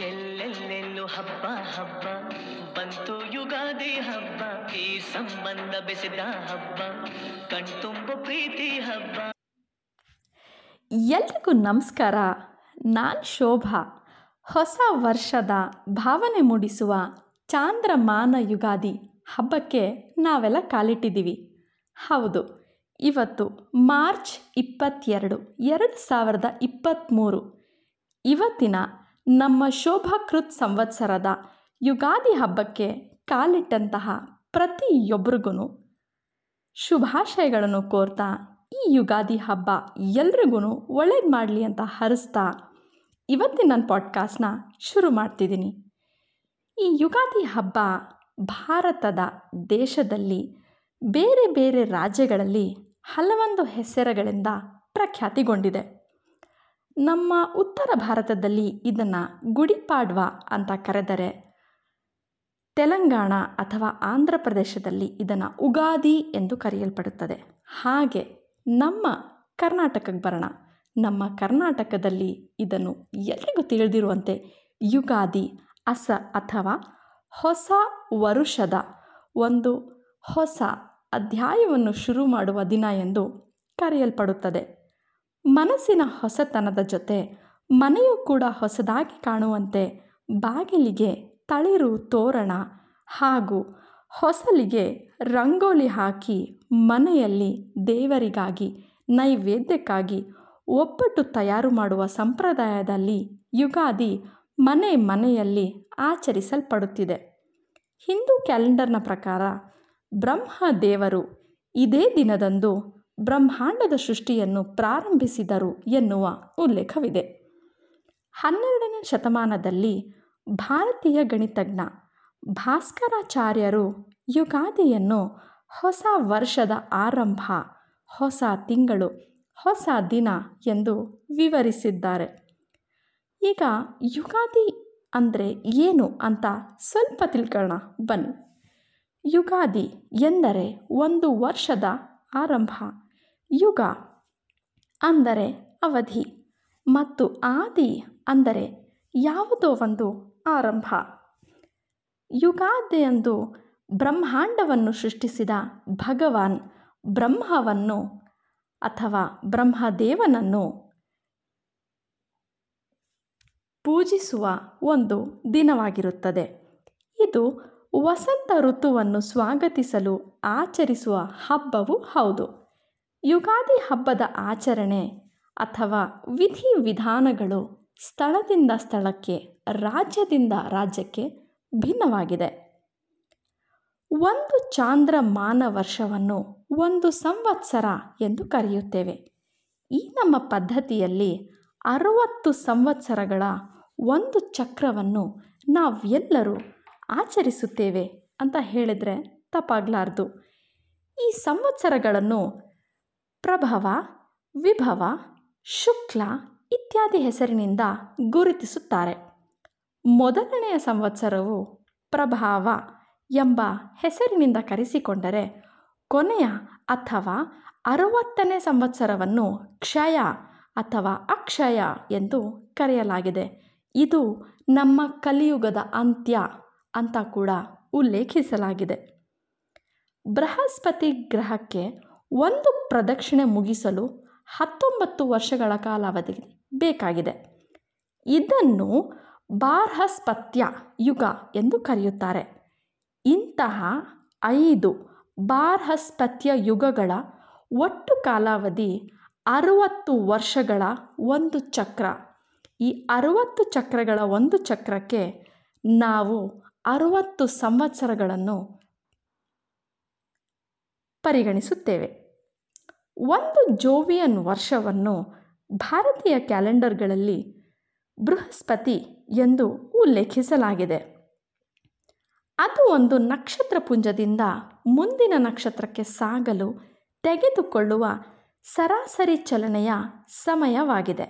ಎಲ್ಲೆಲ್ಲೆಲ್ಲೂ ಹಬ್ಬ ಹಬ್ಬ ಬಂತು ಯುಗಾದಿ ಹಬ್ಬ ಈ ಸಂಬಂಧ ಬೆಸೆದ ಹಬ್ಬ ಕಣ್ತುಂಬ ಪ್ರೀತಿ ಹಬ್ಬ. ಎಲ್ರಿಗೂ ನಮಸ್ಕಾರ. ನಾನು ಶೋಭಾ. ಹೊಸ ವರ್ಷದ ಭಾವನೆ ಮೂಡಿಸುವ ಚಾಂದ್ರಮಾನ ಯುಗಾದಿ ಹಬ್ಬಕ್ಕೆ ನಾವೆಲ್ಲ ಕಾಲಿಟ್ಟಿದ್ದೀವಿ. ಹೌದು, ಇವತ್ತು ಮಾರ್ಚ್ ಇಪ್ಪತ್ತೆರಡು, ಎರಡು ಸಾವಿರದ ಇಪ್ಪತ್ತ್ಮೂರು. ಇವತ್ತಿನ ನಮ್ಮ ಶೋಭಾಕೃತ್ ಸಂವತ್ಸರದ ಯುಗಾದಿ ಹಬ್ಬಕ್ಕೆ ಕಾಲಿಟ್ಟಂತಹ ಪ್ರತಿಯೊಬ್ಬರಿಗೂ ಶುಭಾಶಯಗಳನ್ನು ಕೋರ್ತಾ ಈ ಯುಗಾದಿ ಹಬ್ಬ ಎಲ್ರಿಗೂ ಒಳ್ಳೇದು ಮಾಡಲಿ ಅಂತ ಹರಿಸ್ತಾ ಇವತ್ತಿನ ನನ್ನ ಪಾಡ್ಕಾಸ್ಟ್ನ ಶುರು ಮಾಡ್ತಿದ್ದೀನಿ. ಈ ಯುಗಾದಿ ಹಬ್ಬ ಭಾರತದ ದೇಶದಲ್ಲಿ ಬೇರೆ ಬೇರೆ ರಾಜ್ಯಗಳಲ್ಲಿ ಹಲವೊಂದು ಹೆಸರುಗಳಿಂದ ಪ್ರಖ್ಯಾತಿಗೊಂಡಿದೆ. ನಮ್ಮ ಉತ್ತರ ಭಾರತದಲ್ಲಿ ಇದನ್ನು ಗುಡಿಪಾಡ್ವ ಅಂತ ಕರೆದರೆ. ತೆಲಂಗಾಣ ಅಥವಾ ಆಂಧ್ರ ಪ್ರದೇಶದಲ್ಲಿ ಇದನ್ನು ಉಗಾದಿ ಎಂದು ಕರೆಯಲ್ಪಡುತ್ತದೆ. ಹಾಗೆ ನಮ್ಮ ಕರ್ನಾಟಕಕ್ಕೆ ಬರೋಣ. ನಮ್ಮ ಕರ್ನಾಟಕದಲ್ಲಿ ಇದನ್ನು ಎಲ್ರಿಗೂ ತಿಳಿದಿರುವಂತೆ ಯುಗಾದಿ ಅಸ ಅಥವಾ ಹೊಸ ವರುಷದ ಒಂದು ಹೊಸ ಅಧ್ಯಾಯವನ್ನು ಶುರು ಮಾಡುವ ದಿನ ಎಂದು ಕರೆಯಲ್ಪಡುತ್ತದೆ. ಮನಸ್ಸಿನ ಹೊಸತನದ ಜೊತೆ ಮನೆಯೂ ಕೂಡ ಹೊಸದಾಗಿ ಕಾಣುವಂತೆ ಬಾಗಿಲಿಗೆ ತಳಿರು ತೋರಣ ಹಾಗೂ ಹೊಸಲಿಗೆ ರಂಗೋಲಿ ಹಾಕಿ ಮನೆಯಲ್ಲಿ ದೇವರಿಗಾಗಿ ನೈವೇದ್ಯಕ್ಕಾಗಿ ಒಬ್ಬಟ್ಟು ತಯಾರು ಮಾಡುವ ಸಂಪ್ರದಾಯದಲ್ಲಿ ಯುಗಾದಿ ಮನೆ ಮನೆಯಲ್ಲಿ ಆಚರಿಸಲ್ಪಡುತ್ತಿದೆ. ಹಿಂದೂ ಕ್ಯಾಲೆಂಡರ್ನ ಪ್ರಕಾರ ಬ್ರಹ್ಮ ದೇವರು ಇದೇ ದಿನದಂದು ಬ್ರಹ್ಮಾಂಡದ ಸೃಷ್ಟಿಯನ್ನು ಪ್ರಾರಂಭಿಸಿದರು ಎನ್ನುವ ಉಲ್ಲೇಖವಿದೆ. ಹನ್ನೆರಡನೇ ಶತಮಾನದಲ್ಲಿ ಭಾರತೀಯ ಗಣಿತಜ್ಞ ಭಾಸ್ಕರಾಚಾರ್ಯರು ಯುಗಾದಿಯನ್ನು ಹೊಸ ವರ್ಷದ ಆರಂಭ, ಹೊಸ ತಿಂಗಳು, ಹೊಸ ದಿನ ಎಂದು ವಿವರಿಸಿದ್ದಾರೆ. ಈಗ ಯುಗಾದಿ ಅಂದರೆ ಏನು ಅಂತ ಸ್ವಲ್ಪ ತಿಳ್ಕೊಳ್ಳೋಣ. ಬನ್ನಿ. ಯುಗಾದಿ ಎಂದರೆ ಒಂದು ವರ್ಷದ ಆರಂಭ. ಯುಗ ಅಂದರೆ ಅವಧಿ ಮತ್ತು ಆದಿ ಅಂದರೆ ಯಾವುದೋ ಒಂದು ಆರಂಭ. ಯುಗಾದಿಯಂದು ಬ್ರಹ್ಮಾಂಡವನ್ನು ಸೃಷ್ಟಿಸಿದ ಭಗವಾನ್ ಬ್ರಹ್ಮವನ್ನು ಅಥವಾ ಬ್ರಹ್ಮದೇವನನ್ನು ಪೂಜಿಸುವ ಒಂದು ದಿನವಾಗಿರುತ್ತದೆ. ಇದು ವಸಂತ ಋತುವನ್ನು ಸ್ವಾಗತಿಸಲು ಆಚರಿಸುವ ಹಬ್ಬವೂ ಹೌದು. ಯುಗಾದಿ ಹಬ್ಬದ ಆಚರಣೆ ಅಥವಾ ವಿಧಿವಿಧಾನಗಳು ಸ್ಥಳದಿಂದ ಸ್ಥಳಕ್ಕೆ, ರಾಜ್ಯದಿಂದ ರಾಜ್ಯಕ್ಕೆ ಭಿನ್ನವಾಗಿದೆ. ಒಂದು ಚಾಂದ್ರಮಾನ ವರ್ಷವನ್ನು ಒಂದು ಸಂವತ್ಸರ ಎಂದು ಕರೆಯುತ್ತೇವೆ. ಈ ನಮ್ಮ ಪದ್ಧತಿಯಲ್ಲಿ ಅರುವತ್ತು ಸಂವತ್ಸರಗಳ ಒಂದು ಚಕ್ರವನ್ನು ನಾವೆಲ್ಲರೂ ಆಚರಿಸುತ್ತೇವೆ ಅಂತ ಹೇಳಿದರೆ ತಪ್ಪಾಗಲಾರ್ದು. ಈ ಸಂವತ್ಸರಗಳನ್ನು ಪ್ರಭವ, ವಿಭವ, ಶುಕ್ಲ ಇತ್ಯಾದಿ ಹೆಸರಿನಿಂದ ಗುರುತಿಸುತ್ತಾರೆ. ಮೊದಲನೆಯ ಸಂವತ್ಸರವು ಪ್ರಭಾವ ಎಂಬ ಹೆಸರಿನಿಂದ ಕರೆಸಿಕೊಂಡರೆ ಕೊನೆಯ ಅಥವಾ ಅರವತ್ತನೇ ಸಂವತ್ಸರವನ್ನು ಕ್ಷಯ ಅಥವಾ ಅಕ್ಷಯ ಎಂದು ಕರೆಯಲಾಗಿದೆ. ಇದು ನಮ್ಮ ಕಲಿಯುಗದ ಅಂತ್ಯ ಅಂತ ಕೂಡ ಉಲ್ಲೇಖಿಸಲಾಗಿದೆ. ಬೃಹಸ್ಪತಿ ಗ್ರಹಕ್ಕೆ ಒಂದು ಪ್ರದಕ್ಷಿಣೆ ಮುಗಿಸಲು ಹತ್ತೊಂಬತ್ತು ವರ್ಷಗಳ ಕಾಲಾವಧಿ ಬೇಕಾಗಿದೆ. ಇದನ್ನು ಬಾರ್ಹಸ್ಪತ್ಯ ಯುಗ ಎಂದು ಕರೆಯುತ್ತಾರೆ. ಇಂತಹ ಐದು ಬಾರ್ಹಸ್ಪತ್ಯ ಯುಗಗಳ ಒಟ್ಟು ಕಾಲಾವಧಿ ಅರುವತ್ತು ವರ್ಷಗಳ ಒಂದು ಚಕ್ರ. ಈ ಅರುವತ್ತು ಚಕ್ರಗಳ ಒಂದು ಚಕ್ರಕ್ಕೆ ನಾವು ಅರುವತ್ತು ಸಂವತ್ಸರಗಳನ್ನು ಪರಿಗಣಿಸುತ್ತೇವೆ. ಒಂದು ಜೋವಿಯನ್ ವರ್ಷವನ್ನು ಭಾರತೀಯ ಕ್ಯಾಲೆಂಡರ್ಗಳಲ್ಲಿ ಬೃಹಸ್ಪತಿ ಎಂದು ಉಲ್ಲೇಖಿಸಲಾಗಿದೆ. ಅದು ಒಂದು ನಕ್ಷತ್ರ ಪುಂಜದಿಂದ ಮುಂದಿನ ನಕ್ಷತ್ರಕ್ಕೆ ಸಾಗಲು ತೆಗೆದುಕೊಳ್ಳುವ ಸರಾಸರಿ ಚಲನೆಯ ಸಮಯವಾಗಿದೆ.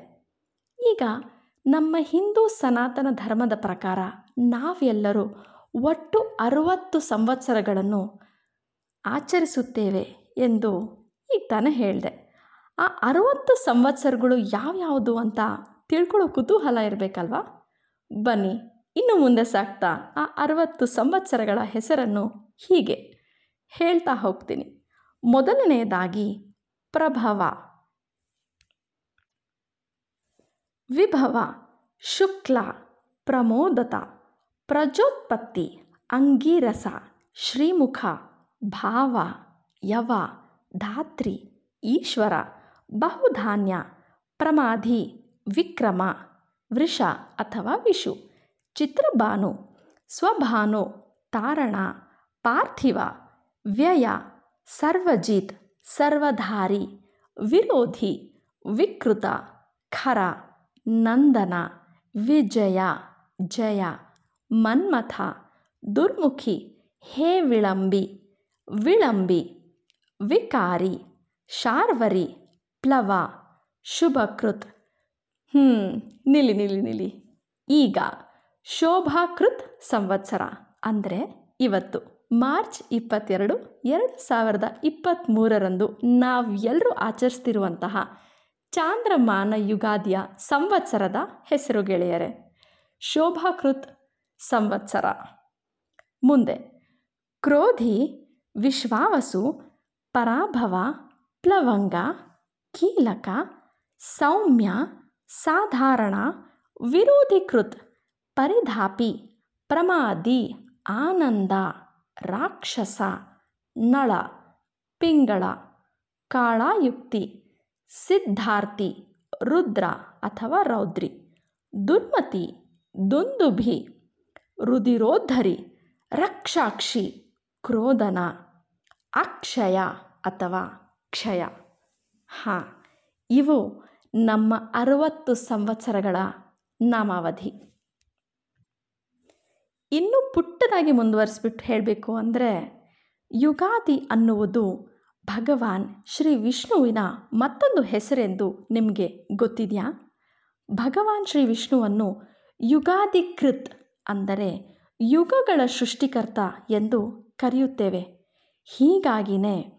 ಈಗ ನಮ್ಮ ಹಿಂದೂ ಸನಾತನ ಧರ್ಮದ ಪ್ರಕಾರ ನಾವೆಲ್ಲರೂ ಒಟ್ಟು ಅರುವತ್ತು ಸಂವತ್ಸರಗಳನ್ನು ಆಚರಿಸುತ್ತೇವೆ ಎಂದು ಈಗ ತಾನೇ ಹೇಳಿದೆ. ಆ ಅರುವತ್ತು ಸಂವತ್ಸರಗಳು ಯಾವ್ಯಾವುದು ಅಂತ ತಿಳ್ಕೊಳ್ಳೋ ಕುತೂಹಲ ಇರಬೇಕಲ್ವಾ? ಬನ್ನಿ, ಇನ್ನು ಮುಂದೆ ಸಾಗ್ತಾ ಆ ಅರುವತ್ತು ಸಂವತ್ಸರಗಳ ಹೆಸರನ್ನು ಹೀಗೆ ಹೇಳ್ತಾ ಹೋಗ್ತೀನಿ. ಮೊದಲನೆಯದಾಗಿ ಪ್ರಭವ. ವಿಭವ, ಶುಕ್ಲ, ಪ್ರಮೋದತ, ಪ್ರಜೋತ್ಪತ್ತಿ, ಅಂಗೀರಸ, ಶ್ರೀಮುಖ, ಭಾವ, ಯವ, ಧಾತ್ರಿ, ಈಶ್ವರ, ಬಹುಧಾನ್ಯ, ಪ್ರಮಾಧಿ, ವಿಕ್ರಮ, ವೃಷ ಅಥವಾ ವಿಷು ಚಿತ್ರಭಾನು ಸ್ವಭಾನು, ತಾರಣ, ಪಾರ್ಥಿವ, ವ್ಯಯ, ಸರ್ವಜಿತ್, ಸರ್ವಧಾರಿ, ವಿರೋಧಿ, ವಿಕೃತ, ಖರ. ನಂದನ, ವಿಜಯ, ಜಯ, ಮನ್ಮಥ, ದುರ್ಮುಖಿ, ಹೇ ವಿಳಂಬಿ ವಿಳಂಬಿ, ವಿಕಾರಿ, ಶಾರ್ವರಿ, ಪ್ಲವ, ಶುಭಕೃತ್. ಹ್ಞೂ ನಿಲಿ ನಿಲಿ ನಿಲಿ ಈಗ ಶೋಭಾಕೃತ್ ಸಂವತ್ಸರ ಅಂದರೆ ಇವತ್ತು ಮಾರ್ಚ್ ಇಪ್ಪತ್ತೆರಡು, ಎರಡು ಸಾವಿರದ ಇಪ್ಪತ್ತ್ಮೂರರಂದು ನಾವೆಲ್ಲರೂ ಆಚರಿಸ್ತಿರುವಂತಹ ಚಾಂದ್ರಮಾನ ಯುಗಾದಿಯ ಸಂವತ್ಸರದ ಹೆಸರು ಗೆಳೆಯರೆ, ಶೋಭಾಕೃತ್ ಸಂವತ್ಸರ. ಮುಂದೆ, ಕ್ರೋಧಿ, ವಿಶ್ವಾವಸು, ಪರಾಭವ, ಪ್ಲವಂಗ, ಕೀಲಕ, ಸೌಮ್ಯ, ಸಾಧಾರಣ, ವಿರೋಧಿಕೃತ್, ಪರಿಧಾಪಿ, ಪ್ರಮಾದಿ, ಆನಂದ, ರಾಕ್ಷಸ, ನಳ, ಪಿಂಗಳ, ಕಾಳಾಯುಕ್ತಿ ಸಿದ್ಧಾರ್ಥಿ, ರುದ್ರ ಅಥವಾ ರೌದ್ರಿ ದುರ್ಮತಿ ದುಂದುಭಿ ರುದಿರೋದ್ಧರಿ ರಕ್ಷಾಕ್ಷಿ, ಕ್ರೋಧನ, ಅಕ್ಷಯ ಅಥವಾ ಕ್ಷಯ. ಹಾಂ, ಇವು ನಮ್ಮ ಅರವತ್ತು ಸಂವತ್ಸರಗಳ ನಾಮಾವಧಿ. ಇನ್ನೂ ಪುಟ್ಟದಾಗಿ ಮುಂದುವರಿಸ್ಬಿಟ್ಟು ಹೇಳಬೇಕು ಅಂದರೆ, ಯುಗಾದಿ ಅನ್ನುವುದು ಭಗವಾನ್ ಶ್ರೀ ವಿಷ್ಣುವಿನ ಮತ್ತೊಂದು ಹೆಸರೆಂದು ನಿಮಗೆ ಗೊತ್ತಿದೆಯಾ? ಭಗವಾನ್ ಶ್ರೀ ವಿಷ್ಣುವನ್ನು ಯುಗಾದಿಕೃತ್ ಅಂದರೆ ಯುಗಗಳ ಸೃಷ್ಟಿಕರ್ತ ಎಂದು ಕರೆಯುತ್ತೇವೆ. ಹೀಗಾಗಿಯೇ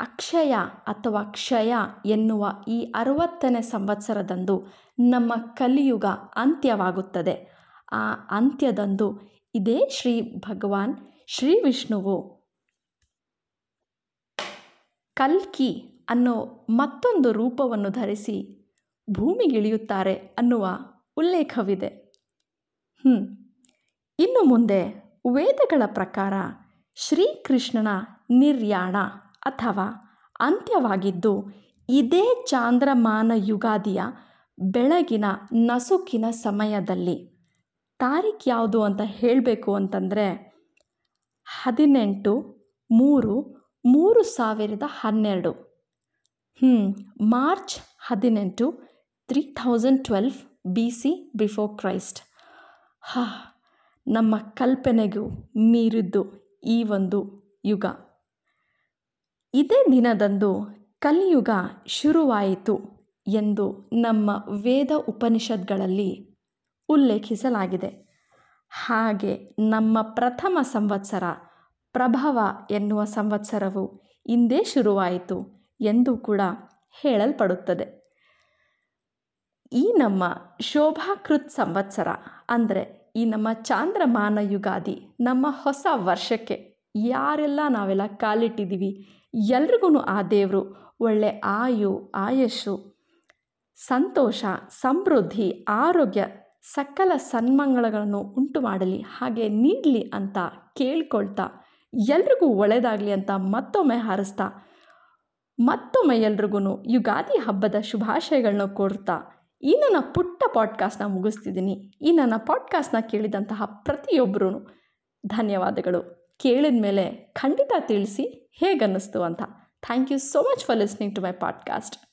ಅಕ್ಷಯ ಅಥವಾ ಕ್ಷಯ ಎನ್ನುವ ಈ ಅರವತ್ತನೇ ಸಂವತ್ಸರದಂದು ನಮ್ಮ ಕಲಿಯುಗ ಅಂತ್ಯವಾಗುತ್ತದೆ. ಆ ಅಂತ್ಯದಂದು ಇದೇ ಶ್ರೀ ಭಗವಾನ್ ಶ್ರೀ ವಿಷ್ಣುವು ಕಲ್ಕಿ ಅನ್ನೋ ಮತ್ತೊಂದು ರೂಪವನ್ನು ಧರಿಸಿ ಭೂಮಿಗಿಳಿಯುತ್ತಾರೆ ಅನ್ನುವ ಉಲ್ಲೇಖವಿದೆ. ಇನ್ನು ಮುಂದೆ ವೇದಗಳ ಪ್ರಕಾರ ಶ್ರೀಕೃಷ್ಣನ ನಿರ್ಯಾಣ ಅಥವಾ ಅಂತ್ಯವಾಗಿದ್ದು, ಇದೇ ಚಾಂದ್ರಮಾನ ಯುಗಾದಿಯ ಬೆಳಗಿನ ನಸುಕಿನ ಸಮಯದಲ್ಲಿ. ತಾರೀಖು ಯಾವುದು ಅಂತ ಹೇಳಬೇಕು ಅಂತಂದರೆ ಹದಿನೆಂಟು ಮೂರು ಮೂರು ಸಾವಿರದ ಹನ್ನೆರಡು. ಹ್ಞೂ ಮಾರ್ಚ್ ಹದಿನೆಂಟು, three thousand twelve B C before Christ. ಹಾ, ನಮ್ಮ ಕಲ್ಪನೆಗೂ ಮೀರಿದ್ದು ಈ ಒಂದು ಯುಗ. ಇದೇ ದಿನದಂದು ಕಲಿಯುಗ ಶುರುವಾಯಿತು ಎಂದು ನಮ್ಮ ವೇದ ಉಪನಿಷತ್ಗಳಲ್ಲಿ ಉಲ್ಲೇಖಿಸಲಾಗಿದೆ. ಹಾಗೆ ನಮ್ಮ ಪ್ರಥಮ ಸಂವತ್ಸರ ಪ್ರಭವ ಎನ್ನುವ ಸಂವತ್ಸರವು ಇಂದೇ ಶುರುವಾಯಿತು ಎಂದು ಕೂಡ ಹೇಳಲ್ಪಡುತ್ತದೆ. ಈ ನಮ್ಮ ಶೋಭಾಕೃತ್ ಸಂವತ್ಸರ ಅಂದರೆ ಈ ನಮ್ಮ ಚಾಂದ್ರಮಾನ ಯುಗಾದಿ, ನಮ್ಮ ಹೊಸ ವರ್ಷಕ್ಕೆ ಯಾರೆಲ್ಲ ನಾವೆಲ್ಲ ಕಾಲಿಟ್ಟಿದ್ದೀವಿ ಎಲ್ರಿಗೂ ಆ ದೇವರು ಒಳ್ಳೆ ಆಯು, ಆಯಸ್ಸು, ಸಂತೋಷ, ಸಮೃದ್ಧಿ, ಆರೋಗ್ಯ, ಸಕಲ ಸನ್ಮಂಗಳಗಳನ್ನು ಉಂಟು ಮಾಡಲಿ ಹಾಗೆ ನೀಡಲಿ ಅಂತ ಕೇಳ್ಕೊಳ್ತಾ ಎಲ್ರಿಗೂ ಒಳ್ಳೆಯದಾಗಲಿ ಅಂತ ಮತ್ತೊಮ್ಮೆ ಹಾರಿಸ್ತಾ, ಮತ್ತೊಮ್ಮೆ ಎಲ್ರಿಗೂ ಯುಗಾದಿ ಹಬ್ಬದ ಶುಭಾಶಯಗಳನ್ನ ಕೊಡ್ತಾ, ಈ ನನ್ನ ಪುಟ್ಟ ಪಾಡ್ಕಾಸ್ಟ್ನ ಮುಗಿಸ್ತಿದ್ದೀನಿ. ಈ ನನ್ನ ಪಾಡ್ಕಾಸ್ಟ್ನ ಕೇಳಿದಂತಹ ಪ್ರತಿಯೊಬ್ಬರೂ ಧನ್ಯವಾದಗಳು. ಕೇಳಿದ ಮೇಲೆ ಖಂಡಿತ ತಿಳಿಸಿ ಹೇಗನ್ನಿಸ್ತು ಅಂತ. Thank you so much for listening to my podcast.